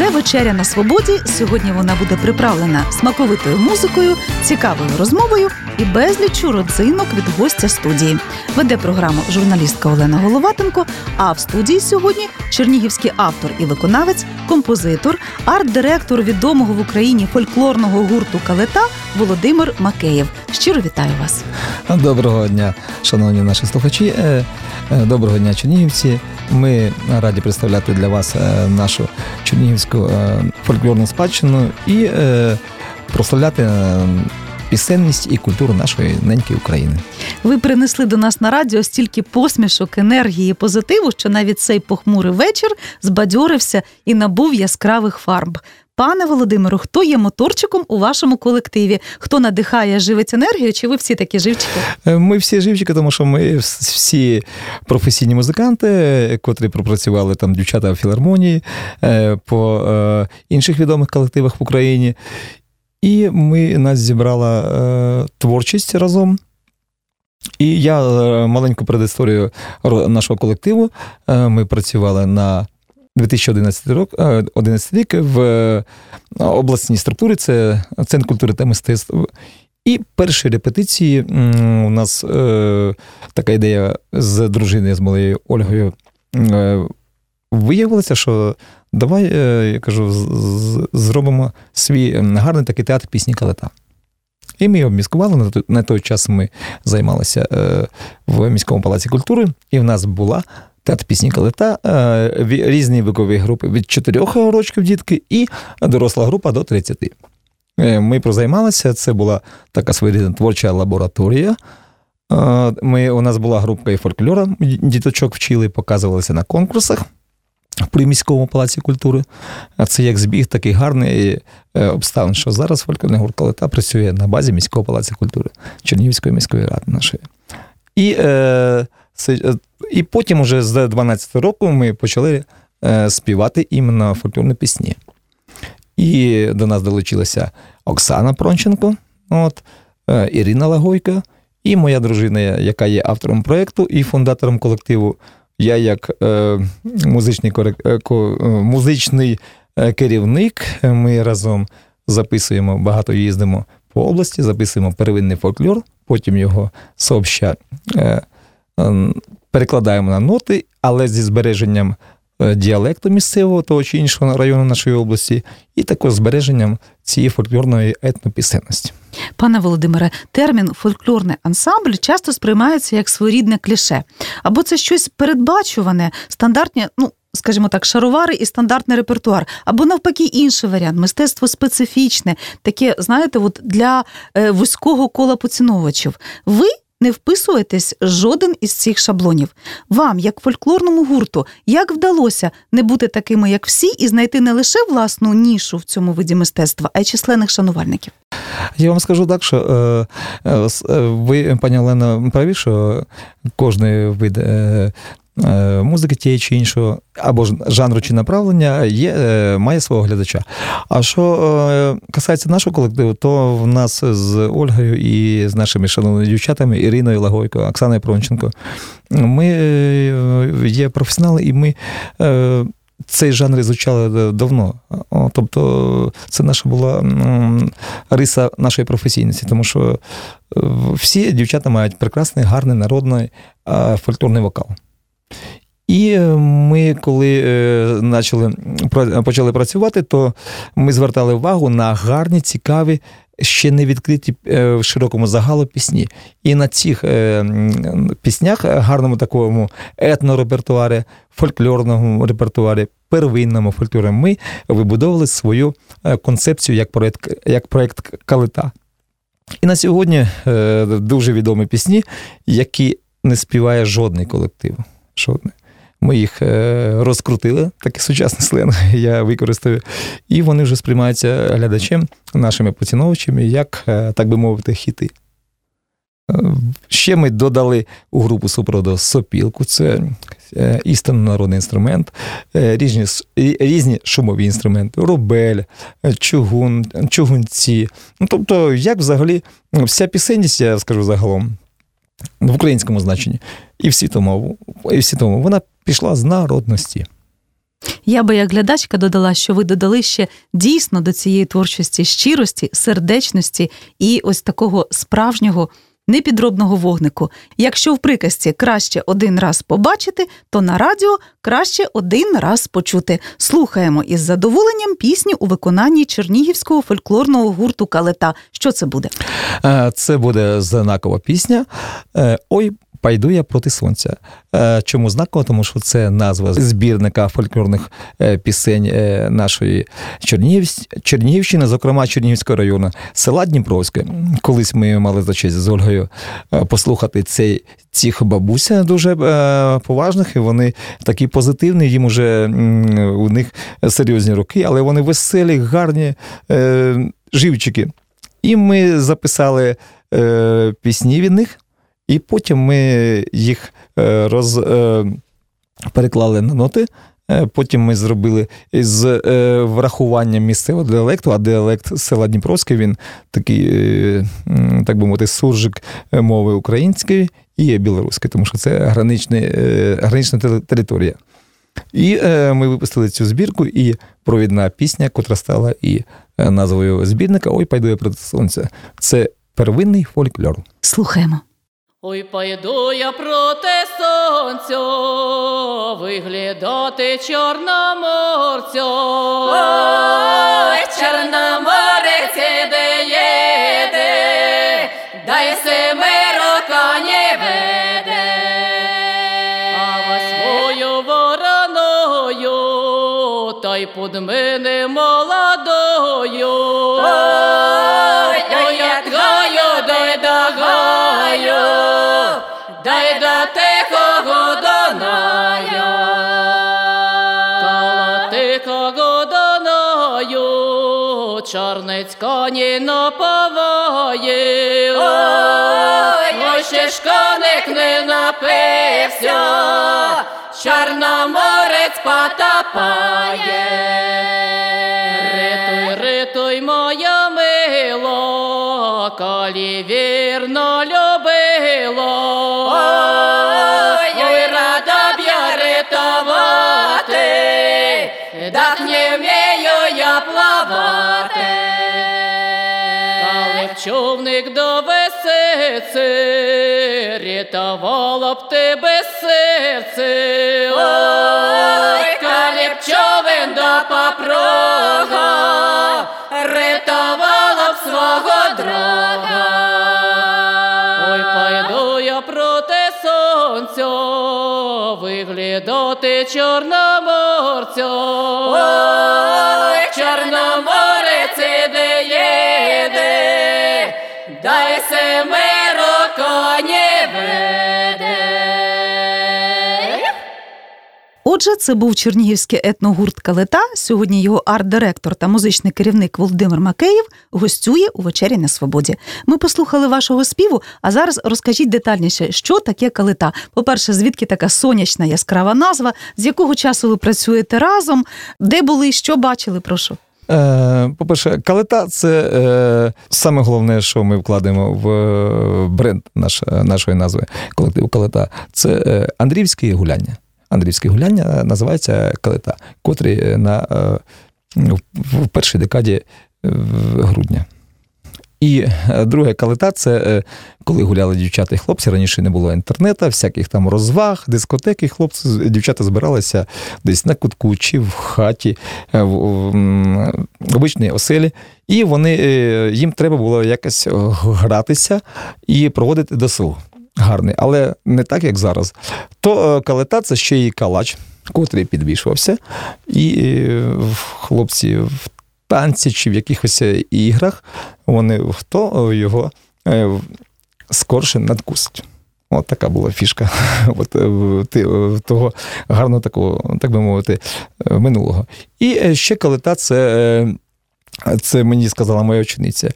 Це вечеря на свободі. Сьогодні вона буде приправлена смаковитою музикою, цікавою розмовою і безліччю родзинок від гостя студії. Веде програму журналістка Олена Головатенко. А в студії сьогодні чернігівський автор і виконавець, композитор, арт-директор відомого в Україні фольклорного гурту Калета Володимир Макеєв. Щиро вітаю вас. Доброго дня, шановні наші слухачі. Е, е, доброго дня, Чернігівці. Ми раді представляти для вас е, нашу чернігівську фольклорну спадщину і прославляти пісенність і культуру нашої неньки України. Ви принесли до нас на радіо стільки посмішок, енергії, позитиву, що навіть цей похмурий вечір збадьорився і набув яскравих фарб. Пане Володимиру, хто є моторчиком у вашому колективі? Хто надихає, живить енергію? Чи ви всі такі живчики? Е, ми всі живчики, тому що ми всі професійні музиканти, котрі пропрацювали там дівчата в філармонії е, по е, інших відомих колективах в Україні. І ми нас зібрала творчість разом. І я маленьку предісторію нашого колективу. Ми працювали на 2011 рік 11 рік в обласній структурі, це Центр культури та мистецтва. І перші репетиції у нас е, така ідея з дружиною з моєю Ольгою. Е, Виявилося, що давай, е, я кажу, зробимо свій гарний такий театр пісні калета. І ми його міскували. На той час ми займалися е, в міському палаці культури, і в нас була театр пісні калета, е, різні вікові групи від 4 років дітки і доросла група до 30. Ми прозаймалися, це була така своєрідна творча лабораторія. Ми, У нас була група і фольклора, діточок вчили, показувалися на конкурсах при міському палаці культури. А це як збіг такий гарний е, обставин, що зараз фольклорний гурт Калита працює на базі міського палацу культури Чернігівської міської ради нашої. І е, е і потім, уже з 12 року, ми почали е, співати іменно фольклорні пісні. І до нас долучилася Оксана Пронченко, от, е, Ірина Лагойка і моя дружина, яка є автором проєкту і фундатором колективу я, як е, музичний е, музичний е, керівник, ми разом записуємо, багато їздимо по області, записуємо первинний фольклор, потім його сообща перекладаємо на ноти, але зі збереженням Е, діалекту місцевого того чи іншого району нашої області, і також збереженням цієї фольклорної етнопісенності. Пане Володимире, термін фольклорний ансамбль часто сприймається як своєрідне кліше, або це щось передбачуване, стандартні, ну. Скажімо так, шаровари і стандартний репертуар, або навпаки, інший варіант, мистецтво специфічне, таке, знаєте, от для е, вузького кола поціновувачів. Ви не вписуєтесь жоден із цих шаблонів. Вам, як фольклорному гурту, як вдалося не бути такими, як всі, і знайти не лише власну нішу в цьому виді мистецтва, а й численних шанувальників? Я вам скажу так, що е, е, е ви, пані Олена, праві, що кожний вид музики тієї чи іншого, або ж жанру чи направлення є, е, має свого глядача. А що е, касається нашого колективу, то в нас з Ольгою і з нашими шановними дівчатами Іриною Лагойко, Оксаною Пронченко, ми є професіонали, і ми. Цей жанр ізучали давно. Тобто це наша була риса нашої професійності, тому що всі дівчата мають прекрасний, гарний народний фольклорний вокал. І ми, коли почали, е, почали працювати, то ми звертали увагу на гарні, цікаві, ще не відкриті е, в широкому загалу пісні. І на цих е, піснях, гарному такому етнорепертуарі, фольклорному репертуарі, первинному фольклорі, ми вибудовували свою концепцію як проєкт, як проєкт Калита. І на сьогодні дуже відомі пісні, які не співає жодний колектив що ми їх е, розкрутили, такий сучасний сленг я використаю, і вони вже сприймаються глядачем, нашими поціновувачами, як, е, так би мовити, хіти. Ще ми додали у групу супроводу сопілку, це істинно народний інструмент, різні різні шумові інструменти, рубель, чугун, чугунці. Ну, Тобто, як взагалі вся пісенність, я скажу загалом, в українському значенні, і в світовому, і в світовому, вона пішла з народності. Я би як глядачка додала, що ви додали ще дійсно до цієї творчості щирості, сердечності і ось такого справжнього непідробного вогнику. Якщо в приказці краще один раз побачити, то на радіо краще один раз почути. Слухаємо із задоволенням пісню у виконанні чернігівського фольклорного гурту Калета. Що це буде? Е, це буде знакова пісня. Е, Ой, Пайду я проти сонця. Е, чому знаково? Тому що це назва збірника фольклорних е, пісень е, нашої Чернігів... Чернігівщини, зокрема Чернігівського району, села Дніпровське. Колись ми мали за честь з Ольгою послухати цей цих бабуся дуже поважних, і вони такі позитивні. Їм уже у них серйозні роки, але вони веселі, гарні живчики. І ми записали пісні від них. І потім ми їх е, роз, е, переклали на ноти. Е, потім ми зробили з врахуванням місцевого діалекту, а діалект села Дніпровське він такий, так би мовити, суржик мови української і білоруської, тому що це гранична, гранична територія. І ми випустили цю збірку, і провідна пісня, котра стала і назвою збірника Ой, пайду я проти сонця. Це первинний фольклор. Слухаємо. Ой, пойду я проти сонця, виглядати чорноморця. Ой, чорноморець де їде, дай семеро коні веде. А восьмою вороною, та й под ж коник не напився, Чорноморець потопає. Ритуй, ритуй, моя мило, коли вірно любило. так не вмію я плавати. Коли б човник до весиці, рятувало б тебе серце. Ой, коли б човен до попрога, рятувало б свого друга. Ой, пойду я проти сонця, виглядати чорноморця. Ой, чорноморець Отже, це був чернігівський етногурт Калета. Сьогодні його арт-директор та музичний керівник Володимир Макеєв гостює у вечері на свободі. Ми послухали вашого співу, а зараз розкажіть детальніше, що таке калета. По-перше, звідки така сонячна яскрава назва, з якого часу ви працюєте разом, де були, що бачили, прошу. Е, по-перше, калета це е, саме головне, що ми вкладемо в е, бренд наш, нашої назви колективу калета. Це Андріївське гуляння. Андрівське гуляння називається калита, котрий е, на, е, в першій декаді е, грудня. І друге калита це коли гуляли дівчата і хлопці. Раніше не було інтернету, всяких там розваг, дискотеки. Хлопці, дівчата збиралися десь на кутку чи в хаті, в обичній оселі, і вони їм треба було якось гратися і проводити до селу гарний, але не так, як зараз. То е, калета це ще й калач, котрий підвішувався, і е, хлопці в танці чи в якихось е, іграх вони хто його скорше надкусить. От така була фішка от, того гарного такого, так би мовити, минулого. І ще калета це це мені сказала моя учениця,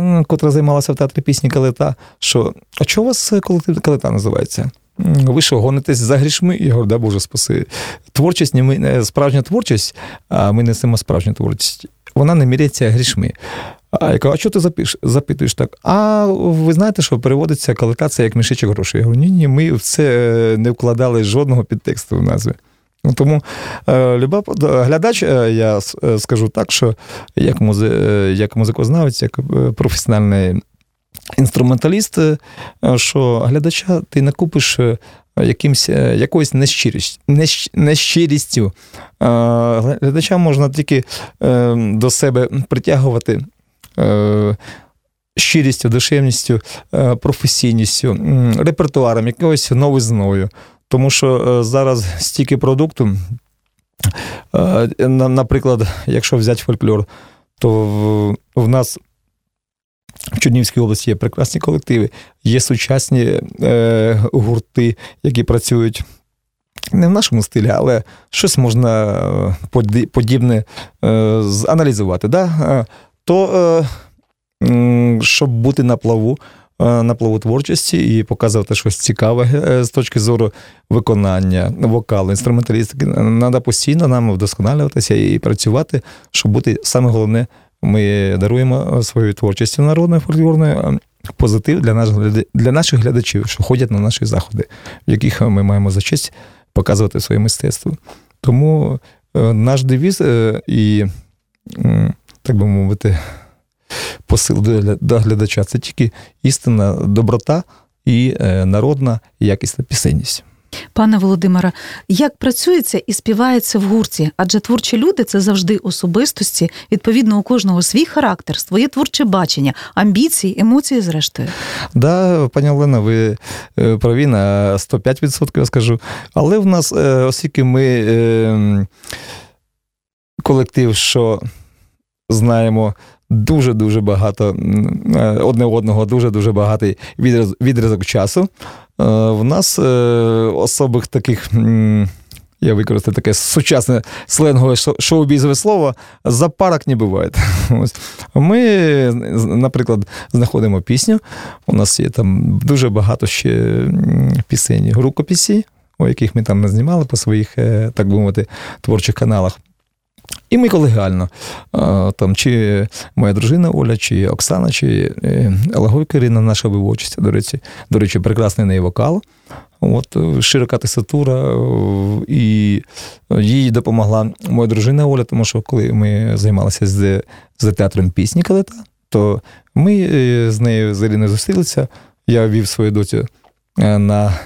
ну, котра займалася в театрі пісні Калита, що а чого у вас колектив Калита називається? Ви що, гонитесь за грішми? Я говорю, да, Боже, спаси. Творчість, не справжня творчість, а ми несемо справжню творчість. Вона не міряється грішми. А я кажу, а що ти запиш, запитуєш так? А ви знаєте, що переводиться каликація як мішечок грошей? Я говорю, ні, ні, ми в це не вкладали жодного підтексту в назві. Ну, тому е, люба глядач, е, я е, скажу так, що як музи, як музикознавець, як професіональний інструменталіст, що глядача ти не купиш якимсь, якоюсь нещирістю. нещирістю. Глядача можна тільки до себе притягувати. Щирістю, душевністю, професійністю, репертуаром, якоюсь новизною. Тому що е, зараз стільки продукту, е, наприклад, якщо взяти фольклор, то в нас в Чернівській області є прекрасні колективи, є сучасні е, гурти, які працюють. Не в нашому стилі, але щось можна подібне аналізувати. Да? То, щоб бути на плаву, Е, на плаву творчості і показувати щось цікаве е, з точки зору виконання, вокалу, інструменталістики. Треба постійно нам вдосконалюватися і працювати, щоб бути саме головне. Ми даруємо своєю творчістю народною фольклорною позитив для наших для наших глядачів, що ходять на наші заходи, в яких ми маємо за честь показувати своє мистецтво. Тому е, наш девіз і, так би мовити, посил до глядача. Це тільки істинна доброта і е, народна якісна пісенність. Пане Володимире, як працюється і співається в гурті? Адже творчі люди це завжди особистості. Відповідно, у кожного свій характер, своє творче бачення, амбіції, емоції, зрештою. Да, пані Олена, ви е, праві на 105% я скажу. Але в нас, е, оскільки ми колектив, що знаємо дуже-дуже багато е, одне одного, дуже-дуже багатий відрізок часу. Е, в нас е, особих таких. Я використаю таке сучасне сленгове шоу-бізове слово, запарок не буває. Ми, наприклад, знаходимо пісню. У нас є там дуже багато ще пісень рукописі, у яких ми там не знімали по своїх, так би мовити, творчих каналах. І ми колегально, там, чи моя дружина Оля, чи Оксана, чи е, Лагойка Ірина, наша вивочиця, до речі, до речі, прекрасний неї вокал. От, Широка тесатура, і їй допомогла моя дружина Оля, тому що коли ми займалися з з театром пісні Калета, то ми е, з нею з Іриною зустрілися. Я вів свою доцю е, на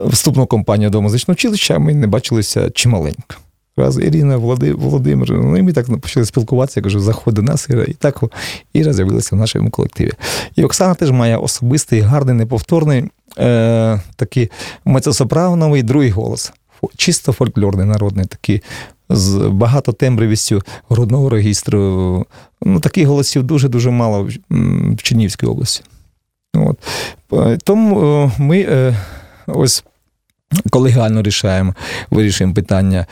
вступну компанію до музичного училища, ми не бачилися чималенько раз Ірина Володимир, ну і ми так почали спілкуватися, я кажу, заходь до нас, Іра, і так Іра з'явилася в нашому колективі. І Оксана теж має особистий, гарний, неповторний, е, такий мецосопрановий другий голос. Чисто фольклорний, народний, такий, з багато тембривістю грудного регістру. Ну, Таких голосів дуже-дуже мало в Чернівській області. От. Е, тому е, ми е, ось Колегально рішаємо, вирішуємо питання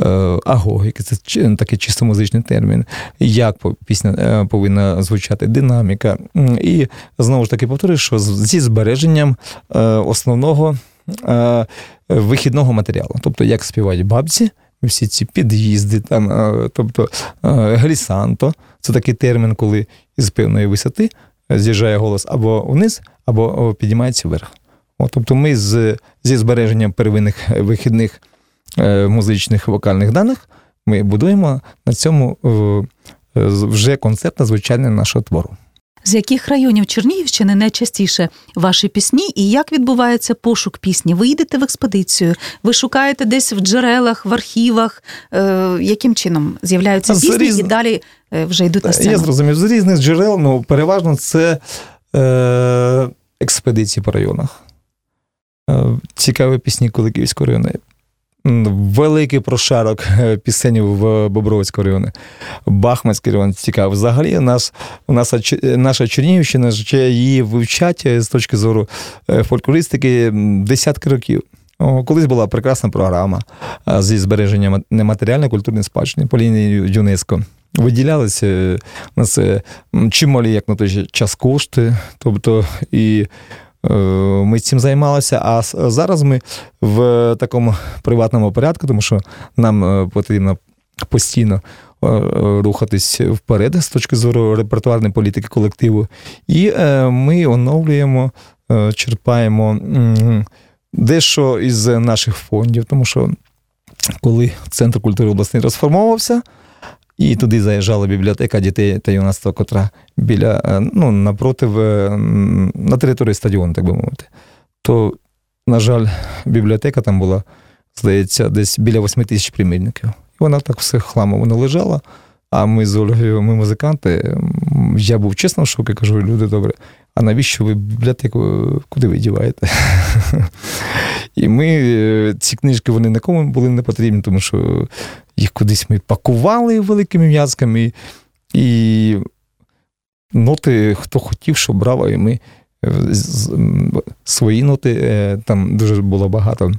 е, агогіки, це такий чисто музичний термін, як пісня е, повинна звучати, динаміка. І знову ж таки повторюю, що зі збереженням е, основного вихідного матеріалу, тобто як співають бабці, всі ці під'їзди, там, тобто глісанто, це такий термін, коли із певної висоти з'їжджає голос або вниз, або підіймається вверх. От, Тобто ми з, зі збереженням первинних вихідних е, музичних вокальних даних ми будуємо на цьому е, вже концепт звучання нашого твору. З яких районів Чернігівщини найчастіше ваші пісні і як відбувається пошук пісні? Ви йдете в експедицію, ви шукаєте десь в джерелах, в архівах, е, яким чином з'являються пісні різ... і далі е, вже йдуть на сцену? Я зрозумів, з різних джерел, ну переважно це е, експедиції по районах. Е, цікаві пісні Куликівського району. Великий прошарок е, пісень в Бобровському районі. Бахманський район цікавий. Взагалі, нас, у нас наша Чернігівщина її вивчать е, з точки зору фольклористики десятки років. Колись була прекрасна програма зі збереженням нематеріальної культурної спадщини по лінії ЮНЕСКО. виділялися на це чималі, як на той час кошти. Тобто, і ми цим займалися. А зараз ми в такому приватному порядку, тому що нам потрібно постійно рухатись вперед з точки зору репертуарної політики колективу. І ми оновлюємо, черпаємо дещо із наших фондів, тому що коли Центр культури обласний розформовувався, і туди заїжджала бібліотека дітей та юнацтва, котра біля, ну, напротив, на території стадіону, так би мовити, то, на жаль, бібліотека там була, здається, десь біля 8 тисяч примірників. І вона так все хламово лежала. А ми з Ольгою, ми музиканти. Я був чесно в шокі, кажу, люди добре. А навіщо ви бібліотеку куди ви діваєте? І ми е, ці книжки вони нікому були не потрібні, тому що їх кудись ми пакували великими м'язками, і ноти, хто хотів, що брав, і ми е, свої ноти е, там дуже було багато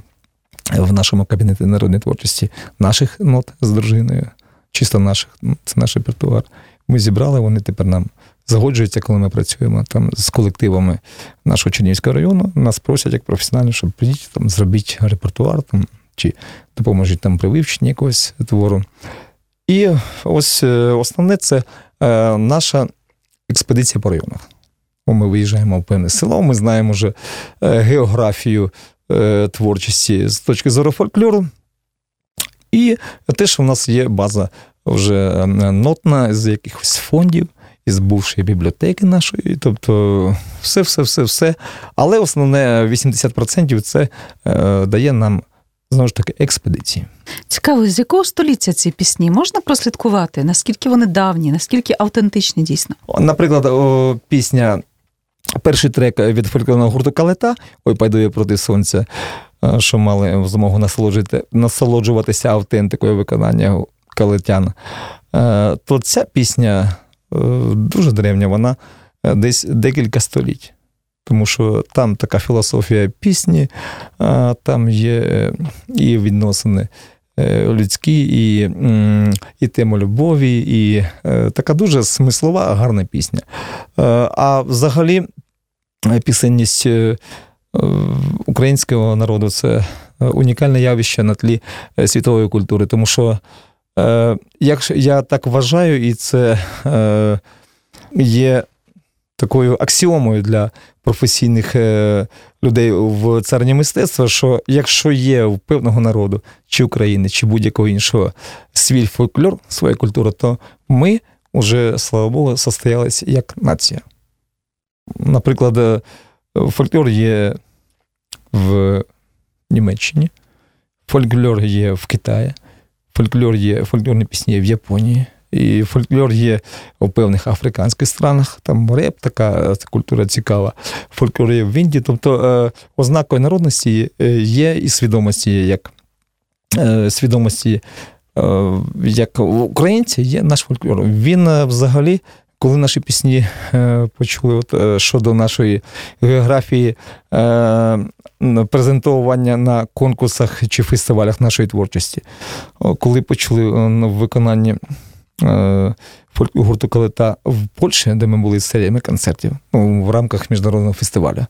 в нашому кабінеті народної творчості наших нот з дружиною, чисто наших, ну, це наш репертуар. Ми зібрали, вони тепер нам загоджуються, коли ми працюємо там з колективами нашого Чернігівського району. Нас просять як професіонально, щоб прийдіть там, зробіть репертуар там, чи допоможіть там при вивченні якогось твору. І ось е, основне це е, наша експедиція по районах. Ми виїжджаємо в певне село, ми знаємо вже е, географію творчості з точки зору фольклору. І те, що в нас є база вже нотна з якихось фондів, із бувшої бібліотеки нашої, тобто все, все, все, все. Але основне 80% це дає нам. Знову ж таки, експедиції. Цікаво, з якого століття ці пісні можна прослідкувати? Наскільки вони давні, наскільки автентичні дійсно? Наприклад, о, пісня, перший трек від фольклорного гурту Калета Ой, пайду я проти сонця, е, що мали змогу насолоджуватися автентикою виконання калетян. Е, то ця пісня Е, дуже древня, вона десь декілька століть. Тому що там така філософія пісні, там є е, і відносини людські, і і тема любові, і така дуже смислова, гарна пісня. А взагалі пісенність українського народу це унікальне явище на тлі світової культури, тому що Е, Якщо я так вважаю, і це е, є такою аксіомою для професійних е, людей в царні мистецтва, що якщо є у певного народу, чи України, чи будь-якого іншого свій фольклор, своя культура, то ми вже, слава Богу, состоялися як нація. Наприклад, е, фольклор є в Німеччині, фольклор є в Китаї фольклор є, фольклорні пісні в Японії, і фольклор є у певних африканських странах, там реп, така культура цікава. Фольклор є в Індії. Тобто е, ознакою народності е, є і свідомості, як е, свідомості. Як українці є наш фольклор. Він взагалі коли наші пісні е, почули от, е, щодо нашої географії е, презентовування на конкурсах чи фестивалях нашої творчості, коли почули в виконанні гурту Калета в Польщі, де ми були з серіями концертів ну, в рамках міжнародного фестивалю,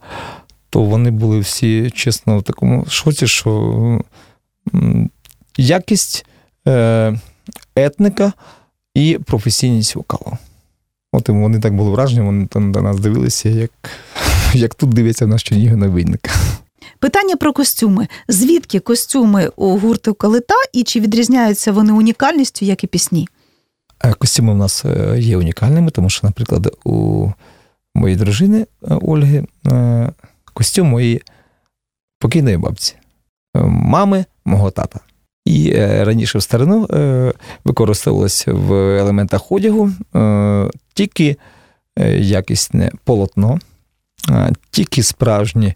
то вони були всі чесно в такому шоці, що якість етника і професійність вокалу. От вони так були вражені, вони там до нас дивилися, як як тут дивиться наш Чернігів винник. Питання про костюми. Звідки костюми у гурту Калита і чи відрізняються вони унікальністю, як і пісні? Е, костюми в нас е, є унікальними, тому що, наприклад, у моєї дружини е, Ольги костюм моєї покійної бабці, мами мого тата. І раніше в старину використовувалося в елементах одягу тільки якісне полотно, тільки справжні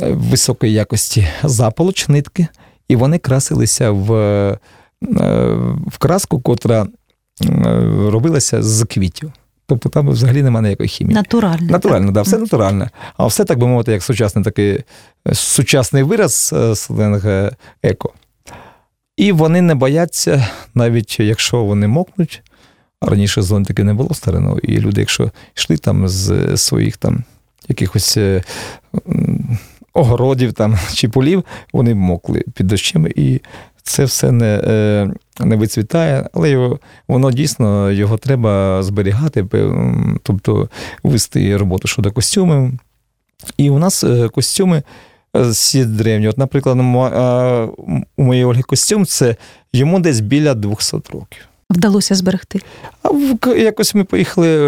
високої якості заполоч нитки, і вони красилися в в краску, котра робилася з квітів. Тобто там взагалі немає ніякої хімії. Натурально. Натурально, так, да, все натуральне. А все, так би мовити, як сучасний такий сучасний вираз сленг еко. І вони не бояться, навіть якщо вони мокнуть. Раніше зон таки не було старину, і люди, якщо йшли там з своїх там якихось е, огородів там чи полів, вони мокли під дощем, і це все не е, не вицвітає, але його, воно дійсно його треба зберігати, тобто вести роботу щодо костюмів. І у нас е, костюми всі древні. От, наприклад, у моєї Ольги костюм це йому десь біля 200 років. Вдалося зберегти. А якось ми поїхали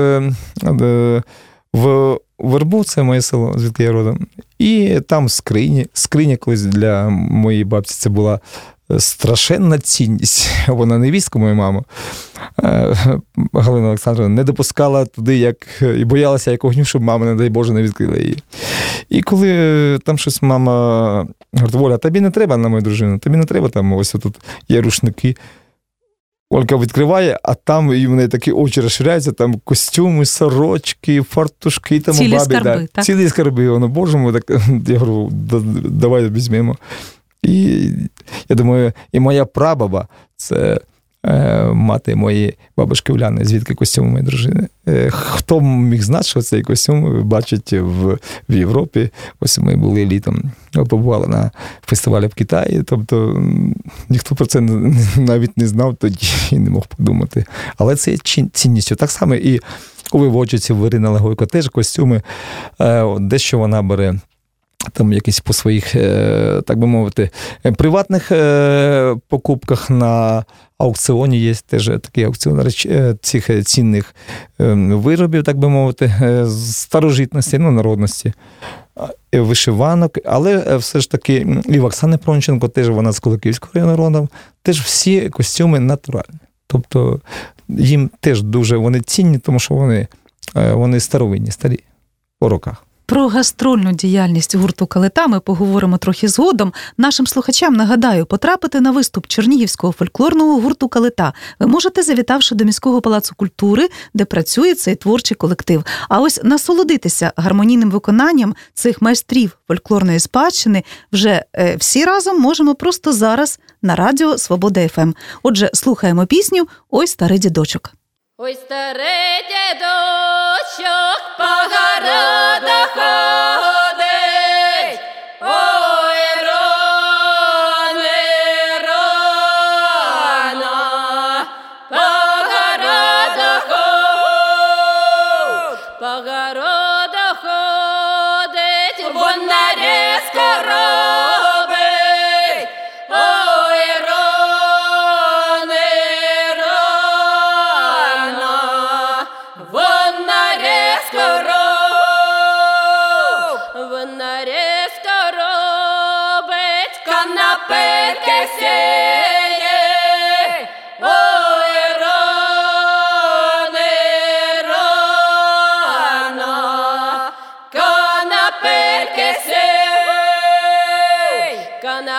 в Вербу, це моє село, звідки я родом. І там скрині. Скриня колись для моєї бабці це була е, страшенна цінність. Вона невістка, мою маму. Е, Галина Олександровна не допускала туди, як і боялася як огню, щоб мама, не дай Боже, не відкрила її. І коли е, там щось мама говорить, Воля, тобі не треба на мою дружину, тобі не треба там ось тут є рушники. Олька відкриває, а там і в неї такі очі розширяються, там костюми, сорочки, фартушки, там цілі у бабі. Скарби, да. так? Цілі скарби. Воно, боже мой, так я говорю, давай візьмемо. І я думаю, і моя прабаба це Е, мати моєї бабушки Уляни, звідки костюм моєї дружини. Е, хто міг знати, що цей костюм бачить в в Європі? Ось ми були літом, побували на фестивалі в Китаї. Тобто ніхто про це навіть не знав тоді і не мог подумати. Але це цінністю. Так само і у Вивочиці в Ірина Легойко теж костюми, е, дещо вона бере там якісь по своїх, е, так би мовити, приватних е, покупках на аукціоні є теж такий аукціон е, цих цінних виробів, так би мовити, старожитності, ну, народності, вишиванок, але все ж таки і в Оксани Пронченко, теж вона з Куликівського району родом, теж всі костюми натуральні. Тобто їм теж дуже вони цінні, тому що вони, вони старовинні, старі по роках. Про гастрольну діяльність гурту Калита ми поговоримо трохи згодом. Нашим слухачам нагадаю, потрапити на виступ Чернігівського фольклорного гурту Калита ви можете, завітавши до міського палацу культури, де працює цей творчий колектив. А ось насолодитися гармонійним виконанням цих майстрів фольклорної спадщини вже е, всі разом можемо просто зараз на радіо Свобода ФМ. Отже, слухаємо пісню Ой старий дідочок. Ой, старе дідочок по городах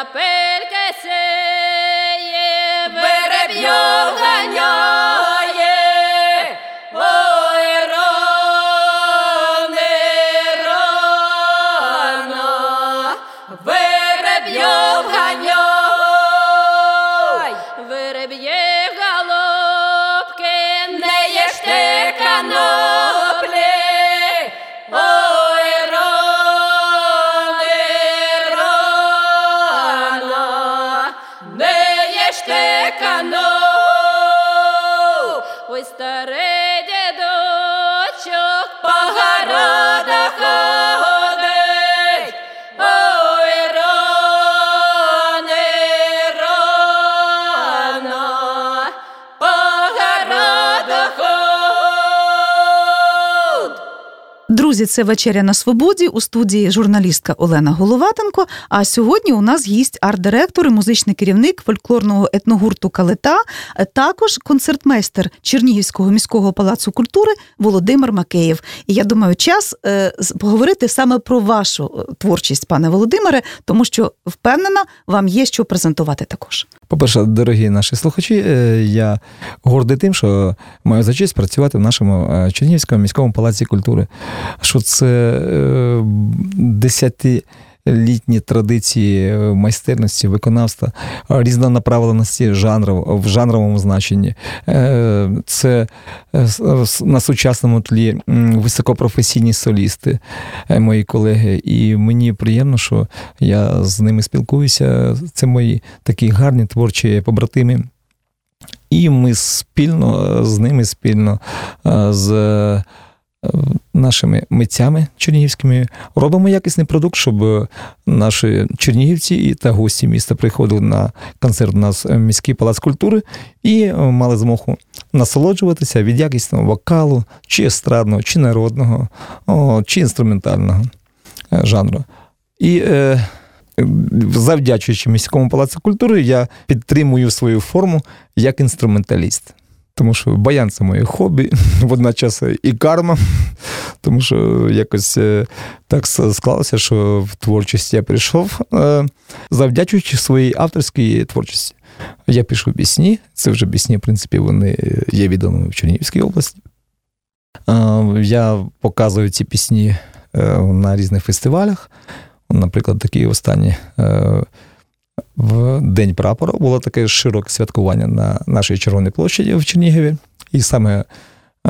papel que se lleve, bebió, це вечеря на свободі у студії журналістка Олена Головатенко. А сьогодні у нас гість арт-директор і музичний керівник фольклорного етногурту Калита, а також концертмейстер Чернігівського міського палацу культури Володимир Макеєв. І я думаю, час е, поговорити саме про вашу е, творчість, пане Володимире, тому що впевнена, вам є що презентувати також. По-перше, дорогі наші слухачі, е, я гордий тим, що маю за честь працювати в нашому е, Чернігівському міському палаці культури. Що це е, літні традиції майстерності, виконавства, різнонаправленості жанрів в жанровому значенні. Це на сучасному тлі високопрофесійні солісти, мої колеги. І мені приємно, що я з ними спілкуюся. Це мої такі гарні творчі побратими. І ми спільно з ними спільно з нашими митцями чернігівськими робимо якісний продукт, щоб наші чернігівці та гості міста приходили на концерт у нас в міський палац культури і мали змогу насолоджуватися від якісного вокалу, чи естрадного, чи народного, чи інструментального е, жанру. І е, завдячуючи міському палацу культури, я підтримую свою форму як інструменталіст. Тому що баян це моє хобі, водночас і карма, тому що якось е, так склалося, що в творчість я прийшов, е, завдячуючи своїй авторській творчості. Я пишу пісні, це вже пісні, в принципі, вони є відомими в Чернігівській області. Е, я показую ці пісні на різних фестивалях. Наприклад, такі останні в День прапора було таке широке святкування на нашій Червоній площаді в Чернігові. І саме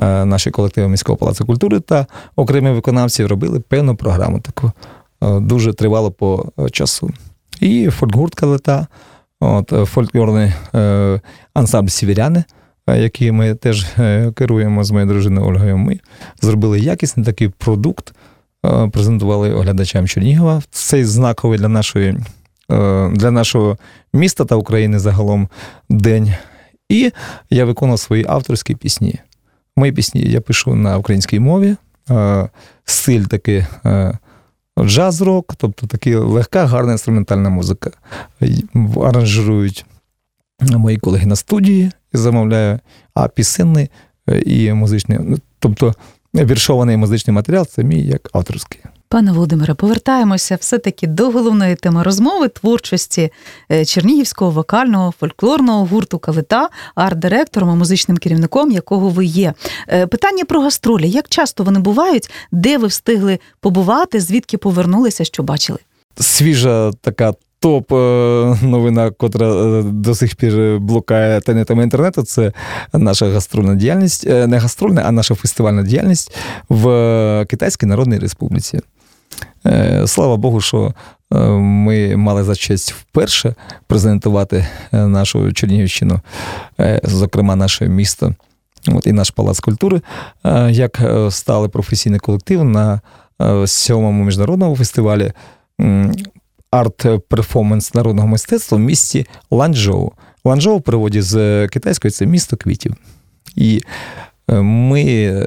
е, наші колективи міського палацу культури та окремі виконавці робили певну програму, таку е, дуже тривало по часу. І фольклгурт Калета, от, фольклорний е, ансамбль Сівіряни, який ми теж керуємо з моєю дружиною Ольгою. Ми зробили якісний такий продукт, презентували оглядачам Чернігова. Цей знаковий для нашої. Е, для нашого міста та України загалом день. І я виконував свої авторські пісні. Мої пісні я пишу на українській мові, е, стиль такий е, джаз-рок, тобто така легка, гарна інструментальна музика. Аранжирують мої колеги на студії і замовляю, а пісенний і музичний, тобто віршований музичний матеріал це мій як авторський. Пане Володимире, повертаємося все-таки до головної теми розмови творчості е, Чернігівського вокального фольклорного гурту Калита, арт-директором і музичним керівником, якого ви є. Е, питання про гастролі. Як часто вони бувають, де ви встигли побувати, звідки повернулися, що бачили? Свіжа така. Топ е, новина, котра до сих пір блукає тенетами інтернету, це наша гастрольна діяльність, не гастрольна, а наша фестивальна діяльність в Китайській Народній Республіці. Е, слава Богу, що е, ми мали за честь вперше презентувати е, нашу Чернігівщину, зокрема, наше місто от, і наш палац культури, як стали професійний колектив на сьомому міжнародному фестивалі арт-перформанс народного мистецтва в місті Ланчжоу. Ланчжоу в переводі з китайської це місто квітів. І ми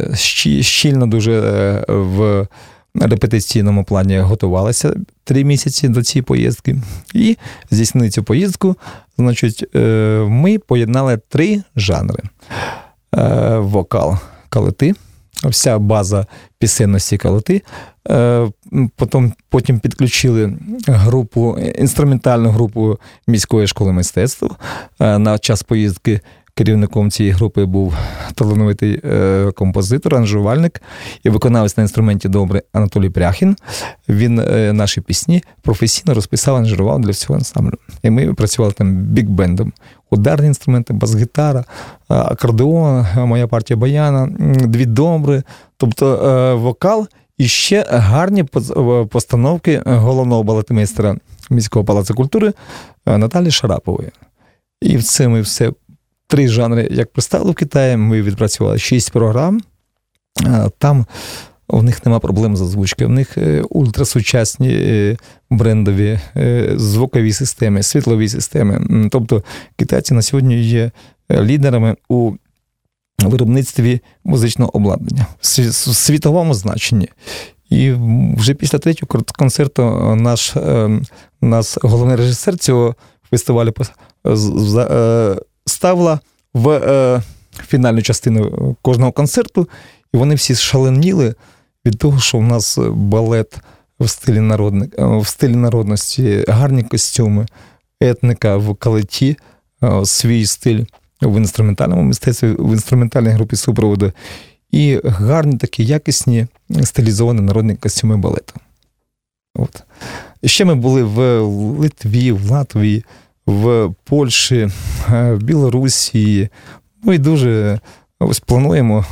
щільно дуже в репетиційному плані готувалися три місяці до цієї поїздки. І здійснили цю поїздку. Значить, е, ми поєднали три жанри: е, вокал калити, вся база пісенності калити. Е, потім потім підключили групу, інструментальну групу міської школи мистецтва на час поїздки Керівником цієї групи був талановитий е, композитор, анжувальник і виконавець на інструменті добре Анатолій Пряхін. Він е, наші пісні професійно розписав, анжирував для всього ансамблю. І ми працювали там бік-бендом. Ударні інструменти, бас-гітара, е, акордеон, моя партія баяна, дві добри, тобто вокал і ще гарні постановки головного балетмейстера міського палацу культури Наталі Шарапової. І в це ми все три жанри, як представили в Китаї. Ми відпрацювали шість програм. Там у них нема проблем з озвучки. У них е, ультрасучасні е, брендові е, звукові системи, світлові системи. Тобто китайці на сьогодні є лідерами у виробництві музичного обладнання в світовому значенні. І вже після третього концерту наш, наш головний режисер цього фестивалю ставила в е, фінальну частину кожного концерту, і вони всі шаленіли від того, що в нас балет в стилі народни, е, в стилі народності, гарні костюми, етника в калеті, е, свій стиль в інструментальному мистецтві, в інструментальній групі супроводу, і гарні такі якісні стилізовані народні костюми балету. От. Ще ми були в Литві, в Латвії, в Польщі, в Білорусі. Ну і дуже ось плануємо.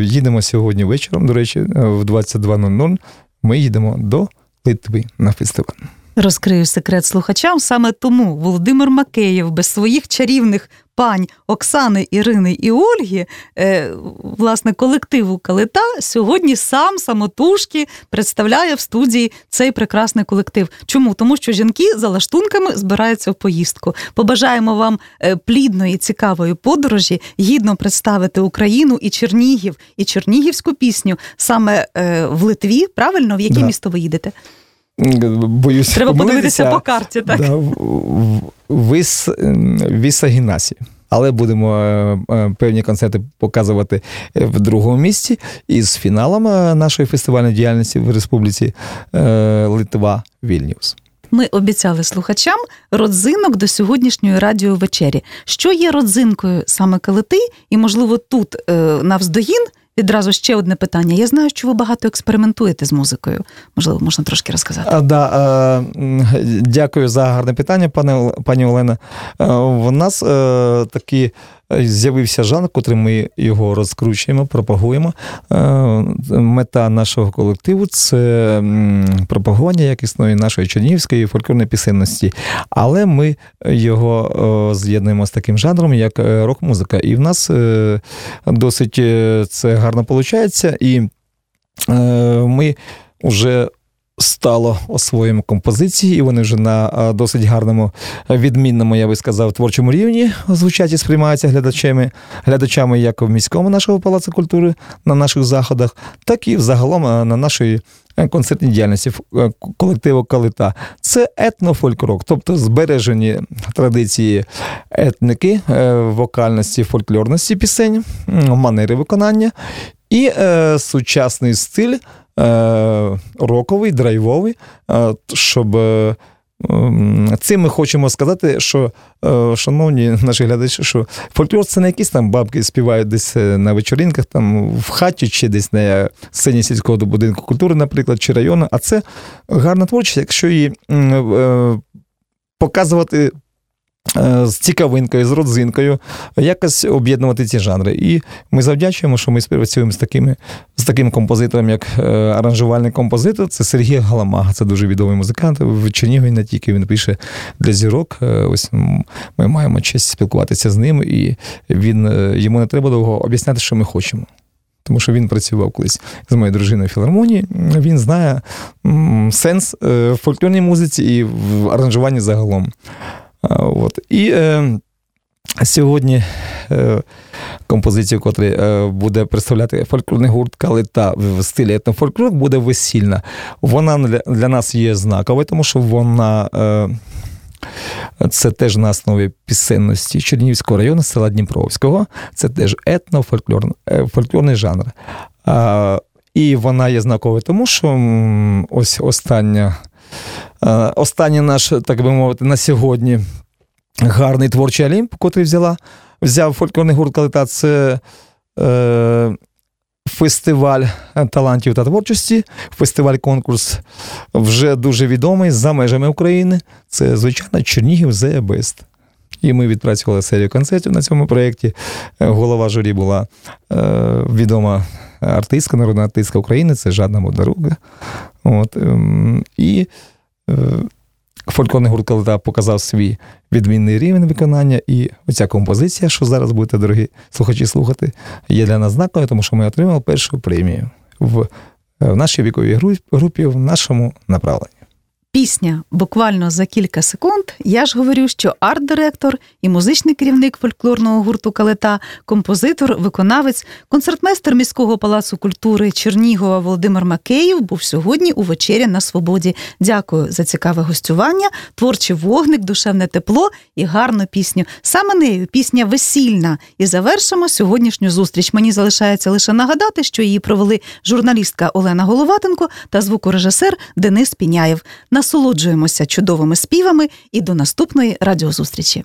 Їдемо сьогодні вечором, до речі, в 22.00 ми їдемо до Литви на фестиваль. Розкрию секрет слухачам. Саме тому Володимир Макеєв без своїх чарівних пань Оксани, Ірини і Ольги, е, власне, колективу Калита сьогодні сам самотужки представляє в студії цей прекрасний колектив. Чому? Тому що жінки за лаштунками збираються в поїздку. Побажаємо вам е, плідної, цікавої подорожі, гідно представити Україну і Чернігів, і Чернігівську пісню саме е, в Литві. Правильно, в яке да. місто ви їдете? Боюсь. Треба подивитися по карті, так? Да, Віс, Вісагінасі. Але будемо е, е, певні концерти показувати в другому місці із фіналом е, нашої фестивальної діяльності в Республіці Литва Вільнюс. Ми обіцяли слухачам родзинок до сьогоднішньої радіовечері. Що є родзинкою саме калити, і, можливо, тут навздогін Відразу ще одне питання. Я знаю, що ви багато експериментуєте з музикою. Можливо, можна трошки розказати. А, да, а, Дякую за гарне питання, пане пані Олена. У нас а, такі з'явився жанр, котрий ми його розкручуємо, пропагуємо. Е, мета нашого колективу це пропагування якісної нашої чернігівської фольклорної пісенності, але ми його з'єднуємо з таким жанром, як е, рок-музика. І в нас е, досить це гарно виходить. І ми вже стало освоїмо композиції, і вони вже на досить гарному, відмінному, я би сказав, творчому рівні звучать і сприймаються глядачами, глядачами як в міському нашого палацу культури на наших заходах, так і взагалом на нашій е, концертній діяльності е, колективу Калита. Це етнофольк-рок, тобто збережені традиції етники, е, вокальності, фольклорності пісень, манери виконання і е, сучасний стиль. Е, роковий, драйвовий, е, щоб. Е, цим ми хочемо сказати, що, шановні наші глядачі, що фольклор це не якісь там бабки співають десь на вечоринках, там в хаті чи десь на сцені сільського будинку культури, наприклад, чи району, а це гарна творчість, якщо її показувати з цікавинкою, з родзинкою, якось об'єднувати ці жанри. І ми завдячуємо, що ми співпрацюємо з такими, з таким композитором, як е, аранжувальний композитор. Це Сергій Галамага, це дуже відомий музикант. В Чернігові не тільки він пише для зірок. Е, ось ми маємо честь спілкуватися з ним, і він йому не треба довго об'ясняти, що ми хочемо. Тому що він працював колись з моєю дружиною в філармонії. Він знає сенс в фольклорній музиці і в аранжуванні загалом. От. І е, сьогодні е, композицію, котру е, буде представляти фольклорний гурт Калита в стилі етнофольклор, буде весільна. Вона для, нас є знаковою, тому що вона. Е, це теж на основі пісенності Чернігівського району села Дніпровського. Це теж етнофольклорний е, жанр. А, І вона є знаковою, тому що ось остання останній наш, так би мовити, на сьогодні гарний творчий Олімп, котрий взяла, взяв фольклорний гурт Калита, це е, фестиваль талантів та творчості, фестиваль-конкурс вже дуже відомий за межами України. Це, звичайно, Чернігів The І ми відпрацювали серію концертів на цьому проєкті. Е, голова журі була е, відома артистка, народна артистка України, це Жадна Модаруга. От, е, І Е, фольклорний гурт Калита показав свій відмінний рівень виконання, і оця композиція, що зараз будете, дорогі слухачі, слухати, є для нас знаковою, тому що ми отримали першу премію в, е, в нашій віковій групі, в нашому направленні. Пісня буквально за кілька секунд. Я ж говорю, що арт-директор і музичний керівник фольклорного гурту Калета, композитор, виконавець, концертмейстер міського палацу культури Чернігова Володимир Макеїв був сьогодні у вечері на свободі. Дякую за цікаве гостювання, творчий вогник, душевне тепло і гарну пісню. Саме нею пісня весільна. І завершимо сьогоднішню зустріч. Мені залишається лише нагадати, що її провели журналістка Олена Головатенко та звукорежисер Денис Піняєв насолоджуємося чудовими співами і до наступної радіозустрічі.